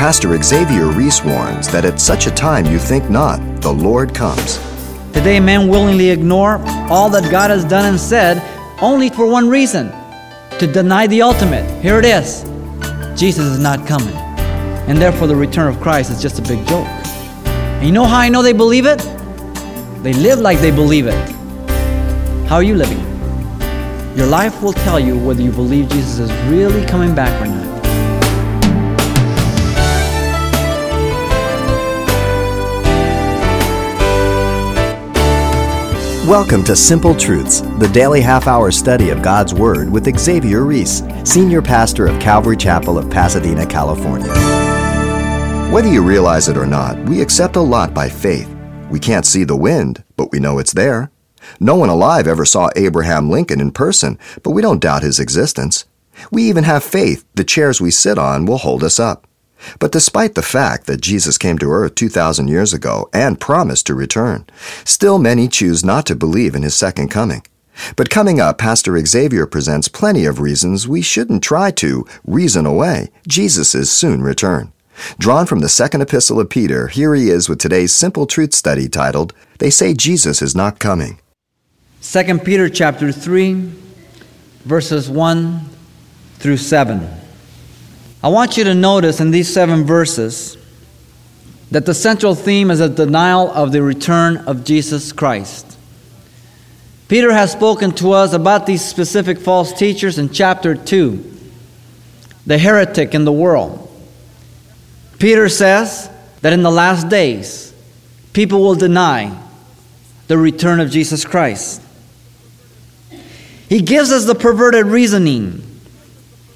Pastor Xavier Reese warns that at such a time you think not, the Lord comes. Today, men willingly ignore all that God has done and said only for one reason to deny the ultimate. Here it is Jesus is not coming. And therefore, the return of Christ is just a big joke. And you know how I know they believe it? They live like they believe it. How are you living? Your life will tell you whether you believe Jesus is really coming back or not. Welcome to Simple Truths, the daily half hour study of God's Word with Xavier Reese, Senior Pastor of Calvary Chapel of Pasadena, California. Whether you realize it or not, we accept a lot by faith. We can't see the wind, but we know it's there. No one alive ever saw Abraham Lincoln in person, but we don't doubt his existence. We even have faith the chairs we sit on will hold us up. But despite the fact that Jesus came to earth 2,000 years ago and promised to return, still many choose not to believe in his second coming. But coming up, Pastor Xavier presents plenty of reasons we shouldn't try to reason away Jesus' soon return. Drawn from the second epistle of Peter, here he is with today's simple truth study titled, They Say Jesus is Not Coming. 2 Peter chapter 3, verses 1 through 7. I want you to notice in these seven verses that the central theme is a denial of the return of Jesus Christ. Peter has spoken to us about these specific false teachers in chapter 2, the heretic in the world. Peter says that in the last days, people will deny the return of Jesus Christ. He gives us the perverted reasoning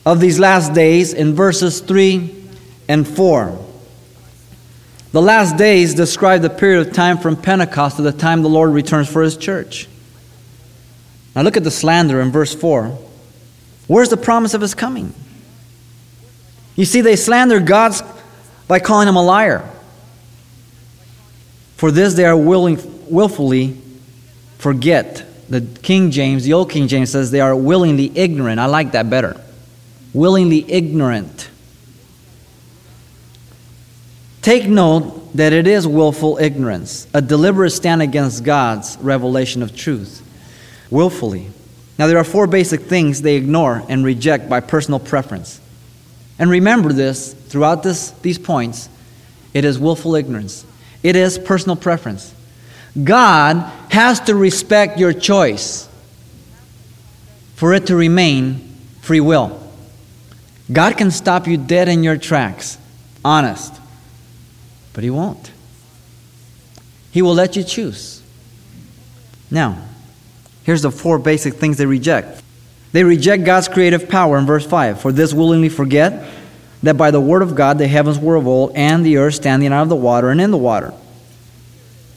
of these last days in verses 3 and 4. The last days describe the period of time from Pentecost to the time the Lord returns for his church. Now look at the slander in verse 4. Where's the promise of his coming? You see, they slander God by calling him a liar. For this they are willing, willfully forget. The King James, the old King James says they are willingly ignorant. I like that better willingly ignorant. Take note that it is willful ignorance, a deliberate stand against God's revelation of truth. Willfully. Now, there are four basic things they ignore and reject by personal preference. And remember this throughout this, these points it is willful ignorance, it is personal preference. God has to respect your choice for it to remain free will. God can stop you dead in your tracks, honest, but He won't. He will let you choose. Now, here's the four basic things they reject. They reject God's creative power in verse 5. For this willingly forget that by the word of God the heavens were of old, and the earth standing out of the water and in the water.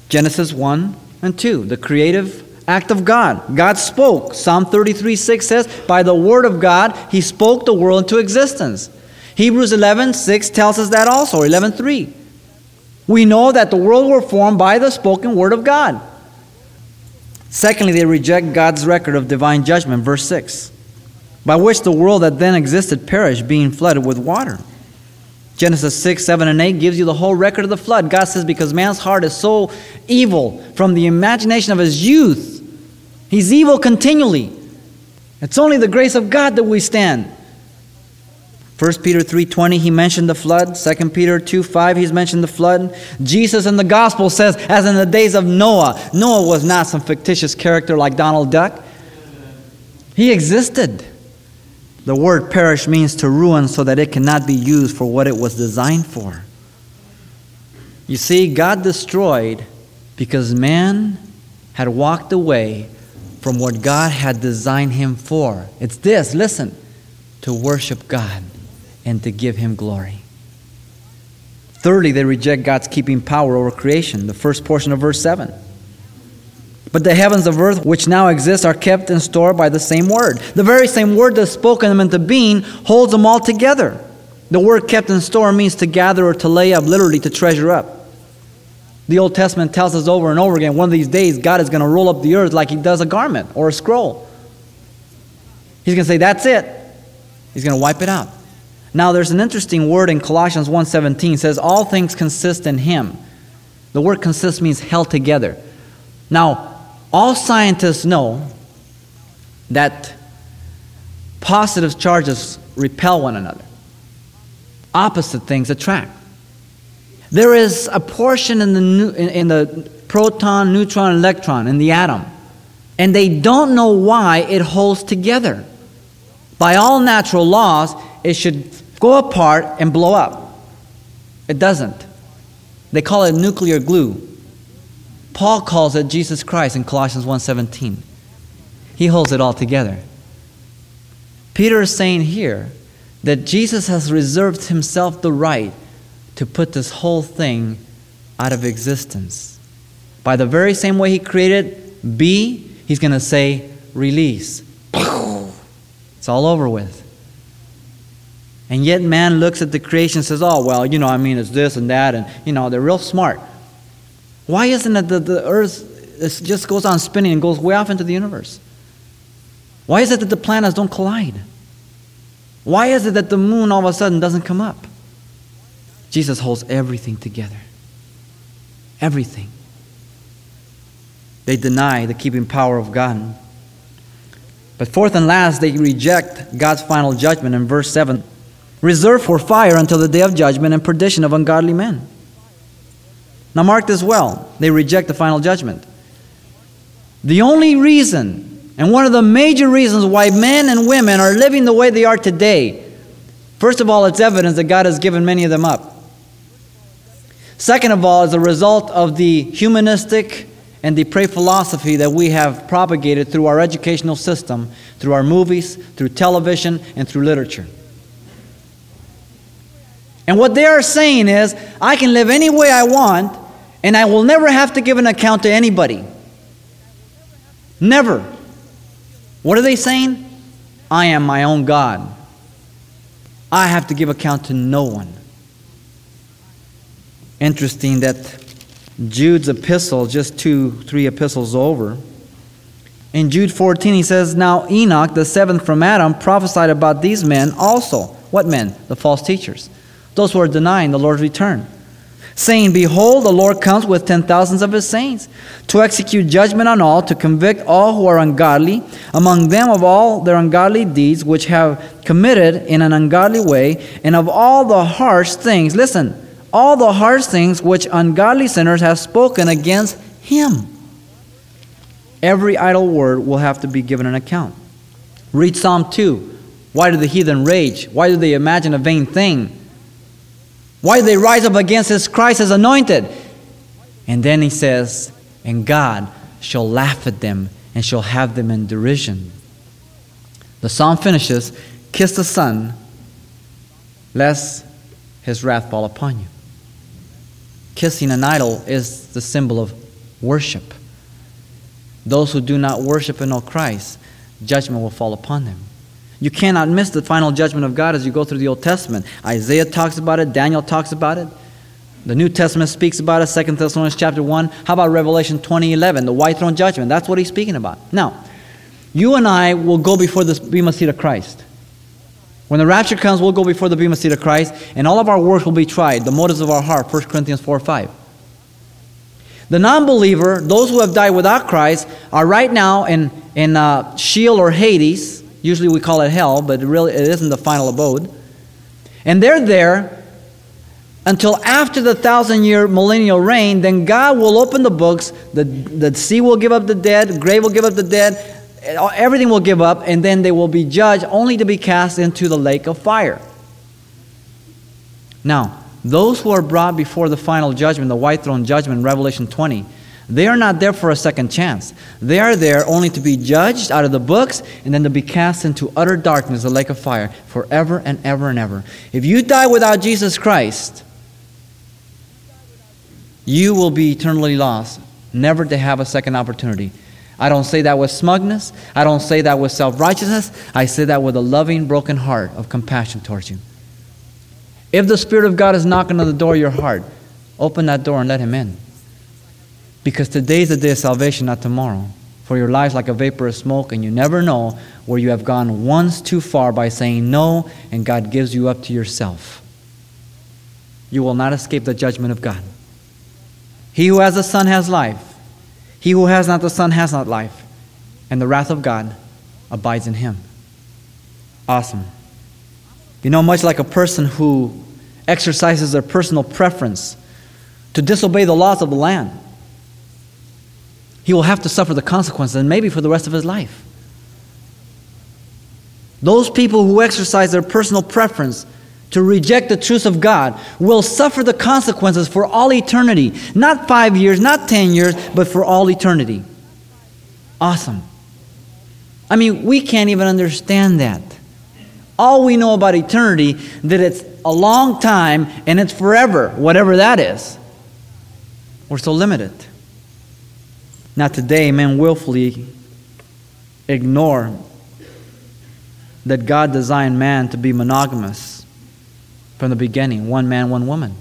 Genesis 1 and 2, the creative act of God. God spoke. Psalm 33 6 says, By the word of God, he spoke the world into existence. Hebrews 11 6 tells us that also, 11 3. We know that the world were formed by the spoken word of God. Secondly, they reject God's record of divine judgment, verse 6, by which the world that then existed perished, being flooded with water. Genesis 6, 7, and 8 gives you the whole record of the flood. God says, Because man's heart is so evil from the imagination of his youth, He's evil continually. It's only the grace of God that we stand. 1 Peter 3:20 he mentioned the flood, 2 Peter 2:5 he's mentioned the flood. Jesus in the gospel says as in the days of Noah, Noah was not some fictitious character like Donald Duck. He existed. The word perish means to ruin so that it cannot be used for what it was designed for. You see, God destroyed because man had walked away from what God had designed him for. It's this, listen, to worship God and to give him glory. Thirdly, they reject God's keeping power over creation, the first portion of verse 7. But the heavens of earth, which now exist, are kept in store by the same word. The very same word that spoken them into being holds them all together. The word kept in store means to gather or to lay up, literally to treasure up. The Old Testament tells us over and over again one of these days, God is going to roll up the earth like He does a garment or a scroll. He's going to say, That's it. He's going to wipe it out. Now there's an interesting word in Colossians 1:17 says all things consist in him. The word consist means held together. Now, all scientists know that positive charges repel one another. Opposite things attract. There is a portion in the, in the proton, neutron, electron in the atom, and they don't know why it holds together. By all natural laws, it should go apart and blow up. It doesn't. They call it nuclear glue. Paul calls it Jesus Christ in Colossians 1:17. He holds it all together. Peter is saying here that Jesus has reserved himself the right to put this whole thing out of existence. By the very same way he created B, he's going to say release. It's all over with. And yet man looks at the creation and says, oh, well, you know, I mean, it's this and that, and, you know, they're real smart. Why isn't it that the earth just goes on spinning and goes way off into the universe? Why is it that the planets don't collide? Why is it that the moon all of a sudden doesn't come up? Jesus holds everything together. Everything. They deny the keeping power of God. But fourth and last, they reject God's final judgment in verse 7 reserved for fire until the day of judgment and perdition of ungodly men. Now, mark this well. They reject the final judgment. The only reason, and one of the major reasons why men and women are living the way they are today, first of all, it's evidence that God has given many of them up. Second of all, is a result of the humanistic and depraved philosophy that we have propagated through our educational system, through our movies, through television, and through literature. And what they are saying is, I can live any way I want, and I will never have to give an account to anybody. Never. What are they saying? I am my own God. I have to give account to no one. Interesting that Jude's epistle, just two, three epistles over, in Jude 14, he says, Now Enoch, the seventh from Adam, prophesied about these men also. What men? The false teachers those who are denying the Lord's return. Saying, Behold, the Lord comes with ten thousands of his saints to execute judgment on all, to convict all who are ungodly, among them of all their ungodly deeds which have committed in an ungodly way, and of all the harsh things, listen, all the harsh things which ungodly sinners have spoken against him. Every idle word will have to be given an account. Read Psalm 2. Why do the heathen rage? Why do they imagine a vain thing? Why do they rise up against his Christ as anointed? And then he says, And God shall laugh at them and shall have them in derision. The psalm finishes, Kiss the Son, lest his wrath fall upon you. Kissing an idol is the symbol of worship. Those who do not worship and know Christ, judgment will fall upon them. You cannot miss the final judgment of God as you go through the Old Testament. Isaiah talks about it, Daniel talks about it. The New Testament speaks about it, 2 Thessalonians chapter 1. How about Revelation 20:11, the white throne judgment? That's what he's speaking about. Now, you and I will go before the Bema seat of Christ. When the rapture comes, we'll go before the Bema seat of Christ, and all of our works will be tried, the motives of our heart, 1 Corinthians 4 5. The non believer, those who have died without Christ, are right now in, in uh, Sheol or Hades Usually we call it hell, but it really it isn't the final abode. And they're there until after the thousand year millennial reign. Then God will open the books, the, the sea will give up the dead, grave will give up the dead, everything will give up, and then they will be judged only to be cast into the lake of fire. Now, those who are brought before the final judgment, the white throne judgment, Revelation 20, they are not there for a second chance. They are there only to be judged out of the books and then to be cast into utter darkness, the lake of fire, forever and ever and ever. If you die without Jesus Christ, you will be eternally lost, never to have a second opportunity. I don't say that with smugness. I don't say that with self righteousness. I say that with a loving, broken heart of compassion towards you. If the Spirit of God is knocking on the door of your heart, open that door and let Him in. Because today is the day of salvation, not tomorrow. For your life like a vapor of smoke, and you never know where you have gone once too far by saying no, and God gives you up to yourself. You will not escape the judgment of God. He who has the Son has life. He who has not the Son has not life. And the wrath of God abides in him. Awesome. You know, much like a person who exercises their personal preference to disobey the laws of the land, he will have to suffer the consequences, and maybe for the rest of his life. Those people who exercise their personal preference to reject the truth of God will suffer the consequences for all eternity. Not five years, not ten years, but for all eternity. Awesome. I mean, we can't even understand that. All we know about eternity, that it's a long time and it's forever, whatever that is. We're so limited. Now, today, men willfully ignore that God designed man to be monogamous from the beginning one man, one woman.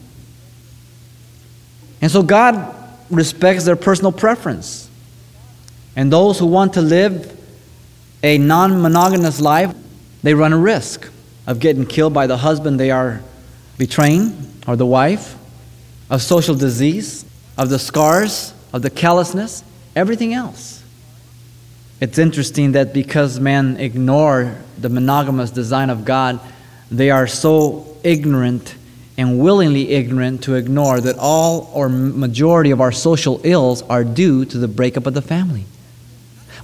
And so God respects their personal preference. And those who want to live a non monogamous life, they run a risk of getting killed by the husband they are betraying or the wife, of social disease, of the scars, of the callousness, everything else. It's interesting that because men ignore the monogamous design of God, they are so ignorant and willingly ignorant to ignore that all or majority of our social ills are due to the breakup of the family.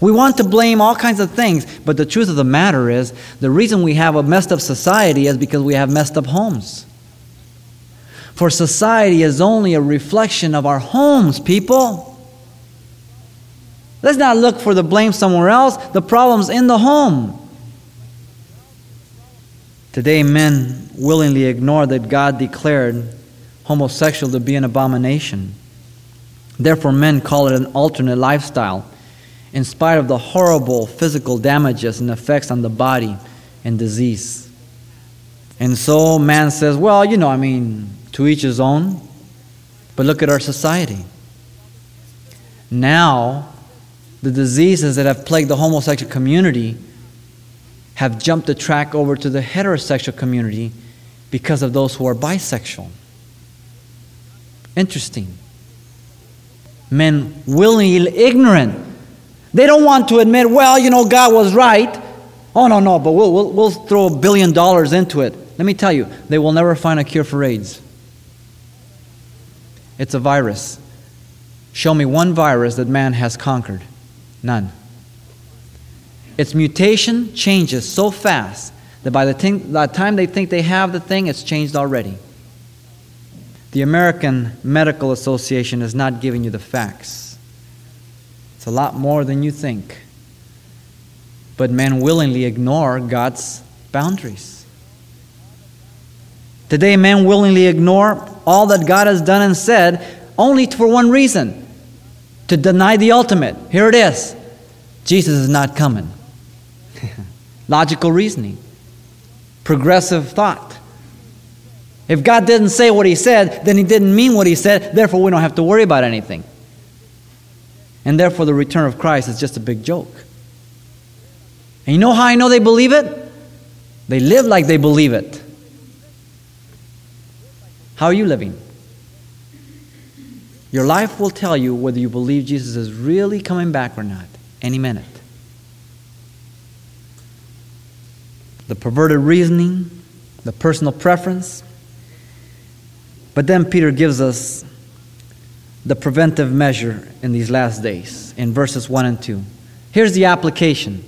We want to blame all kinds of things, but the truth of the matter is the reason we have a messed up society is because we have messed up homes. For society is only a reflection of our homes, people. Let's not look for the blame somewhere else. The problem's in the home. Today, men willingly ignore that God declared homosexual to be an abomination. Therefore, men call it an alternate lifestyle in spite of the horrible physical damages and effects on the body and disease. And so man says, well, you know, I mean, to each his own. But look at our society. Now, the diseases that have plagued the homosexual community have jumped the track over to the heterosexual community because of those who are bisexual. Interesting. Men willingly ignorant they don't want to admit, well, you know, God was right. Oh, no, no, but we'll, we'll, we'll throw a billion dollars into it. Let me tell you, they will never find a cure for AIDS. It's a virus. Show me one virus that man has conquered. None. Its mutation changes so fast that by the, thing, the time they think they have the thing, it's changed already. The American Medical Association is not giving you the facts. It's a lot more than you think. But men willingly ignore God's boundaries. Today, men willingly ignore all that God has done and said only for one reason to deny the ultimate. Here it is Jesus is not coming. Logical reasoning, progressive thought. If God didn't say what He said, then He didn't mean what He said, therefore, we don't have to worry about anything. And therefore, the return of Christ is just a big joke. And you know how I know they believe it? They live like they believe it. How are you living? Your life will tell you whether you believe Jesus is really coming back or not, any minute. The perverted reasoning, the personal preference. But then Peter gives us the preventive measure in these last days in verses 1 and 2. Here's the application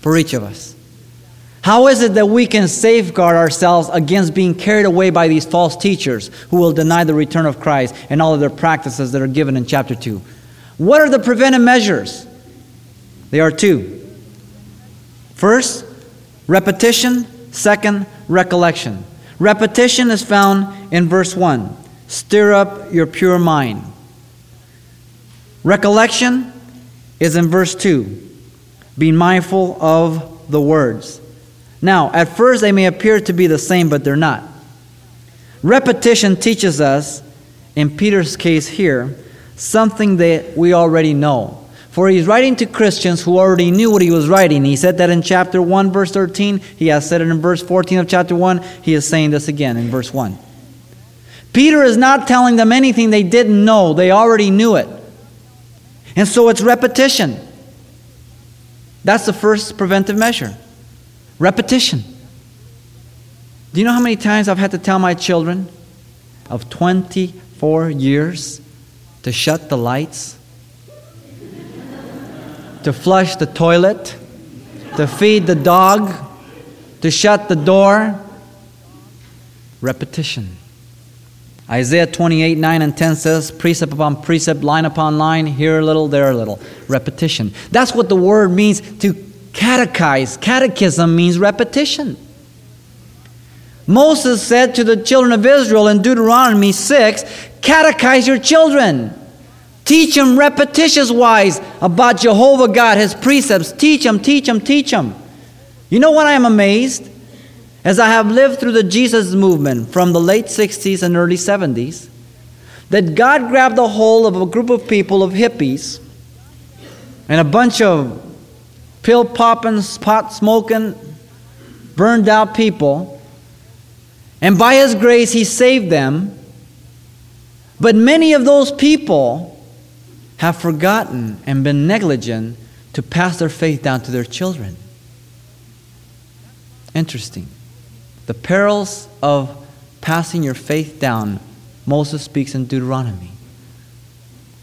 for each of us. How is it that we can safeguard ourselves against being carried away by these false teachers who will deny the return of Christ and all of their practices that are given in chapter 2? What are the preventive measures? They are two. First, repetition. Second, recollection. Repetition is found in verse 1. Stir up your pure mind. Recollection is in verse 2. Be mindful of the words. Now, at first they may appear to be the same, but they're not. Repetition teaches us, in Peter's case here, something that we already know. For he's writing to Christians who already knew what he was writing. He said that in chapter 1, verse 13. He has said it in verse 14 of chapter 1. He is saying this again in verse 1. Peter is not telling them anything they didn't know, they already knew it. And so it's repetition. That's the first preventive measure repetition. Do you know how many times I've had to tell my children of 24 years to shut the lights? To flush the toilet, to feed the dog, to shut the door. Repetition. Isaiah 28, 9 and 10 says, precept upon precept, line upon line, here a little, there a little. Repetition. That's what the word means to catechize. Catechism means repetition. Moses said to the children of Israel in Deuteronomy 6, catechize your children. Teach them repetitious wise about Jehovah God, His precepts. Teach them, teach them, teach them. You know what I am amazed? As I have lived through the Jesus movement from the late 60s and early 70s, that God grabbed a hold of a group of people, of hippies, and a bunch of pill popping, pot smoking, burned out people, and by His grace, He saved them. But many of those people have forgotten and been negligent to pass their faith down to their children. Interesting. The perils of passing your faith down, Moses speaks in Deuteronomy.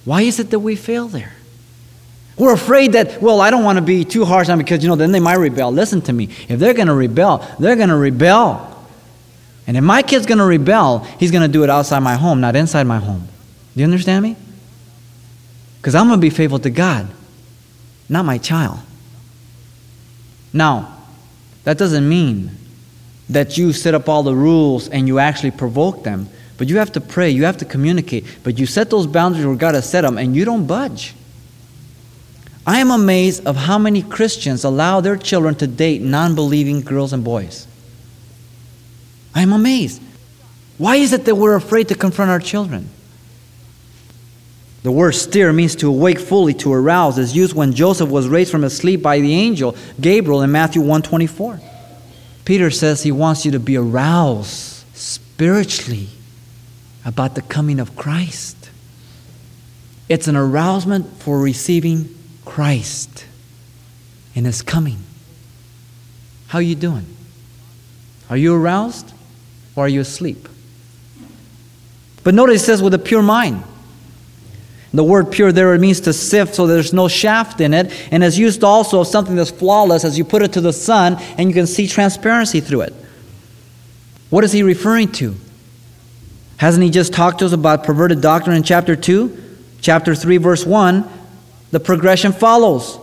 Why is it that we fail there? We're afraid that, well, I don't want to be too harsh on because, you know, then they might rebel. Listen to me. If they're going to rebel, they're going to rebel. And if my kid's going to rebel, he's going to do it outside my home, not inside my home. Do you understand me? Because I'm going to be faithful to God, not my child. Now, that doesn't mean that you set up all the rules and you actually provoke them. But you have to pray, you have to communicate. But you set those boundaries where God has set them and you don't budge. I am amazed of how many Christians allow their children to date non-believing girls and boys. I am amazed. Why is it that we're afraid to confront our children? The word stir means to awake fully, to arouse, is used when Joseph was raised from his sleep by the angel Gabriel in Matthew 124. Peter says he wants you to be aroused spiritually about the coming of Christ. It's an arousement for receiving Christ in his coming. How are you doing? Are you aroused or are you asleep? But notice it says with a pure mind. The word pure there it means to sift so there's no shaft in it, and is used also of something that's flawless as you put it to the sun and you can see transparency through it. What is he referring to? Hasn't he just talked to us about perverted doctrine in chapter 2? Chapter 3, verse 1, the progression follows.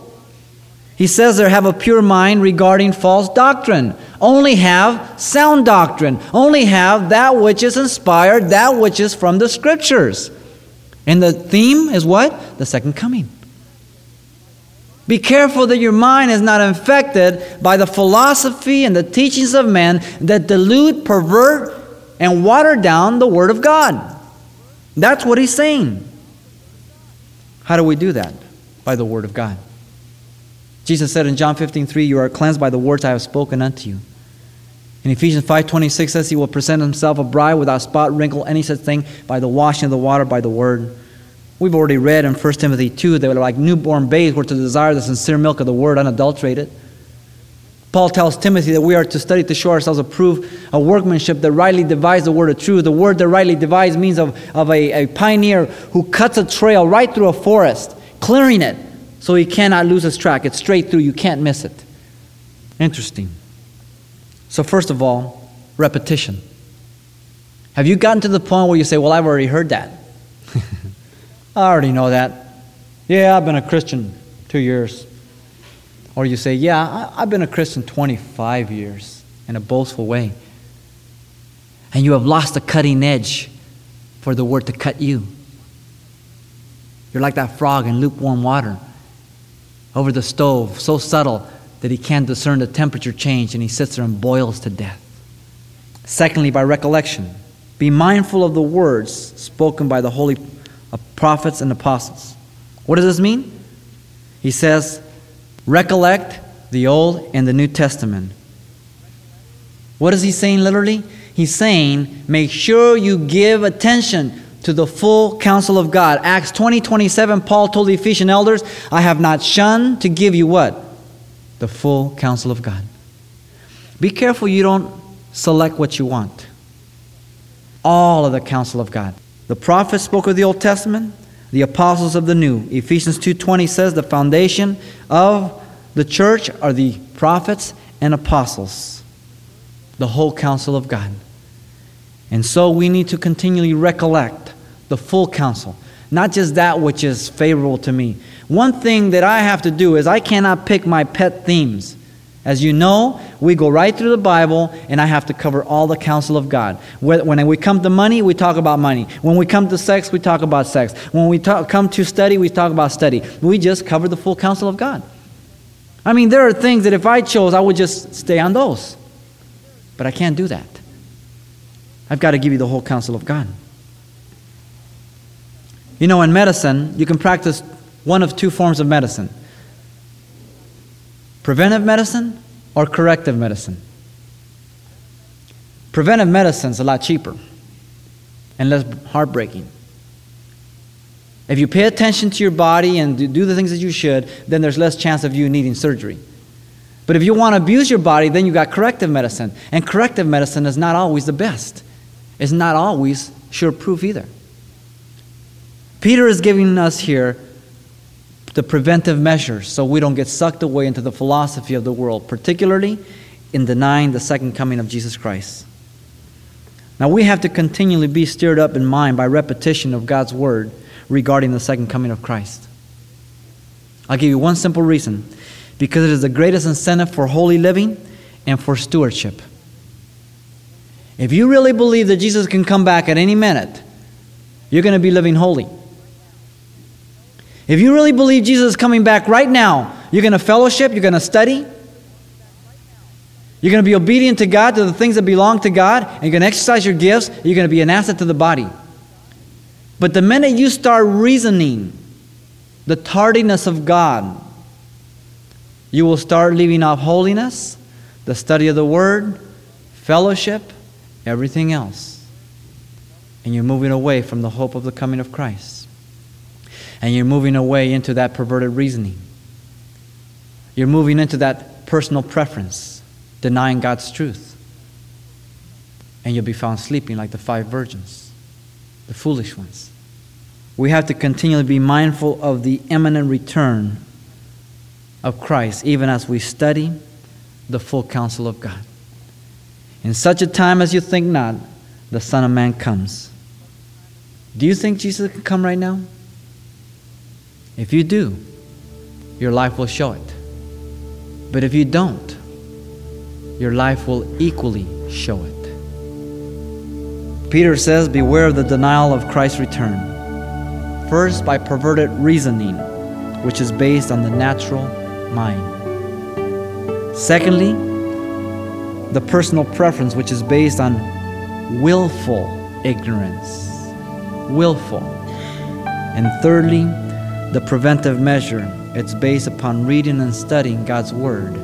He says there have a pure mind regarding false doctrine. Only have sound doctrine. Only have that which is inspired, that which is from the scriptures. And the theme is what? The second coming. Be careful that your mind is not infected by the philosophy and the teachings of men that dilute, pervert, and water down the Word of God. That's what he's saying. How do we do that? By the Word of God. Jesus said in John 15, 3, You are cleansed by the words I have spoken unto you. In Ephesians 5.26 says he will present himself a bride without spot, wrinkle, any such thing by the washing of the water by the word. We've already read in 1 Timothy 2 that like newborn babes were to desire the sincere milk of the word unadulterated. Paul tells Timothy that we are to study to show ourselves approved, a workmanship that rightly divides the word of truth. The word that rightly divides means of, of a, a pioneer who cuts a trail right through a forest, clearing it so he cannot lose his track. It's straight through, you can't miss it. Interesting. So, first of all, repetition. Have you gotten to the point where you say, Well, I've already heard that? I already know that. Yeah, I've been a Christian two years. Or you say, Yeah, I've been a Christian 25 years in a boastful way. And you have lost the cutting edge for the word to cut you. You're like that frog in lukewarm water over the stove, so subtle that he can't discern the temperature change and he sits there and boils to death. Secondly, by recollection, be mindful of the words spoken by the holy uh, prophets and apostles. What does this mean? He says, recollect the Old and the New Testament. What is he saying literally? He's saying, make sure you give attention to the full counsel of God. Acts 20 27, Paul told the Ephesian elders, I have not shunned to give you what? The full counsel of God. Be careful you don't select what you want. All of the counsel of God. The prophets spoke of the Old Testament, the apostles of the New. Ephesians 2:20 says the foundation of the church are the prophets and apostles. The whole counsel of God. And so we need to continually recollect the full counsel, not just that which is favorable to me. One thing that I have to do is I cannot pick my pet themes. As you know, we go right through the Bible, and I have to cover all the counsel of God. When we come to money, we talk about money. When we come to sex, we talk about sex. When we talk, come to study, we talk about study. We just cover the full counsel of God. I mean, there are things that if I chose, I would just stay on those. But I can't do that. I've got to give you the whole counsel of God. You know, in medicine, you can practice one of two forms of medicine preventive medicine or corrective medicine. Preventive medicine is a lot cheaper and less heartbreaking. If you pay attention to your body and do the things that you should, then there's less chance of you needing surgery. But if you want to abuse your body, then you got corrective medicine. And corrective medicine is not always the best. It's not always sure proof either. Peter is giving us here the preventive measures so we don't get sucked away into the philosophy of the world, particularly in denying the second coming of Jesus Christ. Now, we have to continually be stirred up in mind by repetition of God's word regarding the second coming of Christ. I'll give you one simple reason because it is the greatest incentive for holy living and for stewardship. If you really believe that Jesus can come back at any minute, you're going to be living holy. If you really believe Jesus is coming back right now, you're going to fellowship, you're going to study, you're going to be obedient to God, to the things that belong to God, and you're going to exercise your gifts, you're going to be an asset to the body. But the minute you start reasoning the tardiness of God, you will start leaving off holiness, the study of the Word, fellowship, everything else. And you're moving away from the hope of the coming of Christ and you're moving away into that perverted reasoning. You're moving into that personal preference, denying God's truth. And you'll be found sleeping like the five virgins, the foolish ones. We have to continually be mindful of the imminent return of Christ, even as we study the full counsel of God. In such a time as you think not, the Son of Man comes. Do you think Jesus can come right now? If you do, your life will show it. But if you don't, your life will equally show it. Peter says, Beware of the denial of Christ's return. First, by perverted reasoning, which is based on the natural mind. Secondly, the personal preference, which is based on willful ignorance. Willful. And thirdly, the preventive measure, it's based upon reading and studying God's Word,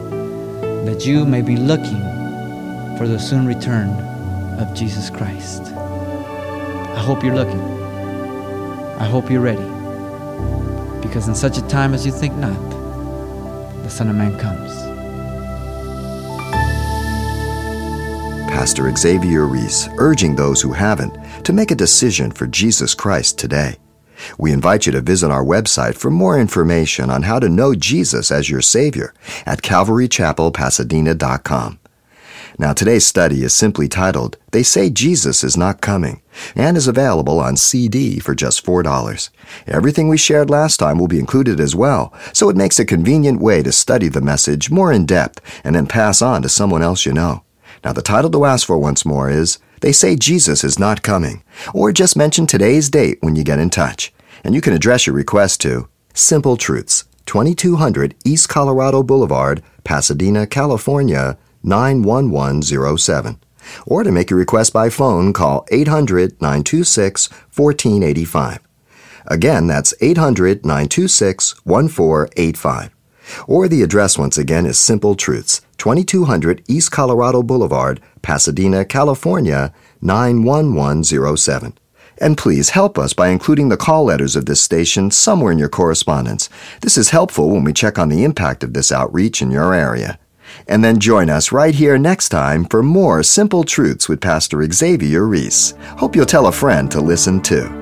that you may be looking for the soon return of Jesus Christ. I hope you're looking. I hope you're ready. Because in such a time as you think not, the Son of Man comes. Pastor Xavier Reese urging those who haven't to make a decision for Jesus Christ today. We invite you to visit our website for more information on how to know Jesus as your Savior at calvarychapelpasadena.com. Now, today's study is simply titled, They Say Jesus is Not Coming, and is available on CD for just $4. Everything we shared last time will be included as well, so it makes a convenient way to study the message more in depth and then pass on to someone else you know. Now, the title to ask for once more is they say Jesus is not coming, or just mention today's date when you get in touch. And you can address your request to Simple Truths, 2200 East Colorado Boulevard, Pasadena, California, 91107. Or to make your request by phone, call 800 926 1485. Again, that's 800 926 1485. Or the address once again is Simple Truths, 2200 East Colorado Boulevard, Pasadena, California, 91107. And please help us by including the call letters of this station somewhere in your correspondence. This is helpful when we check on the impact of this outreach in your area. And then join us right here next time for more Simple Truths with Pastor Xavier Reese. Hope you'll tell a friend to listen too.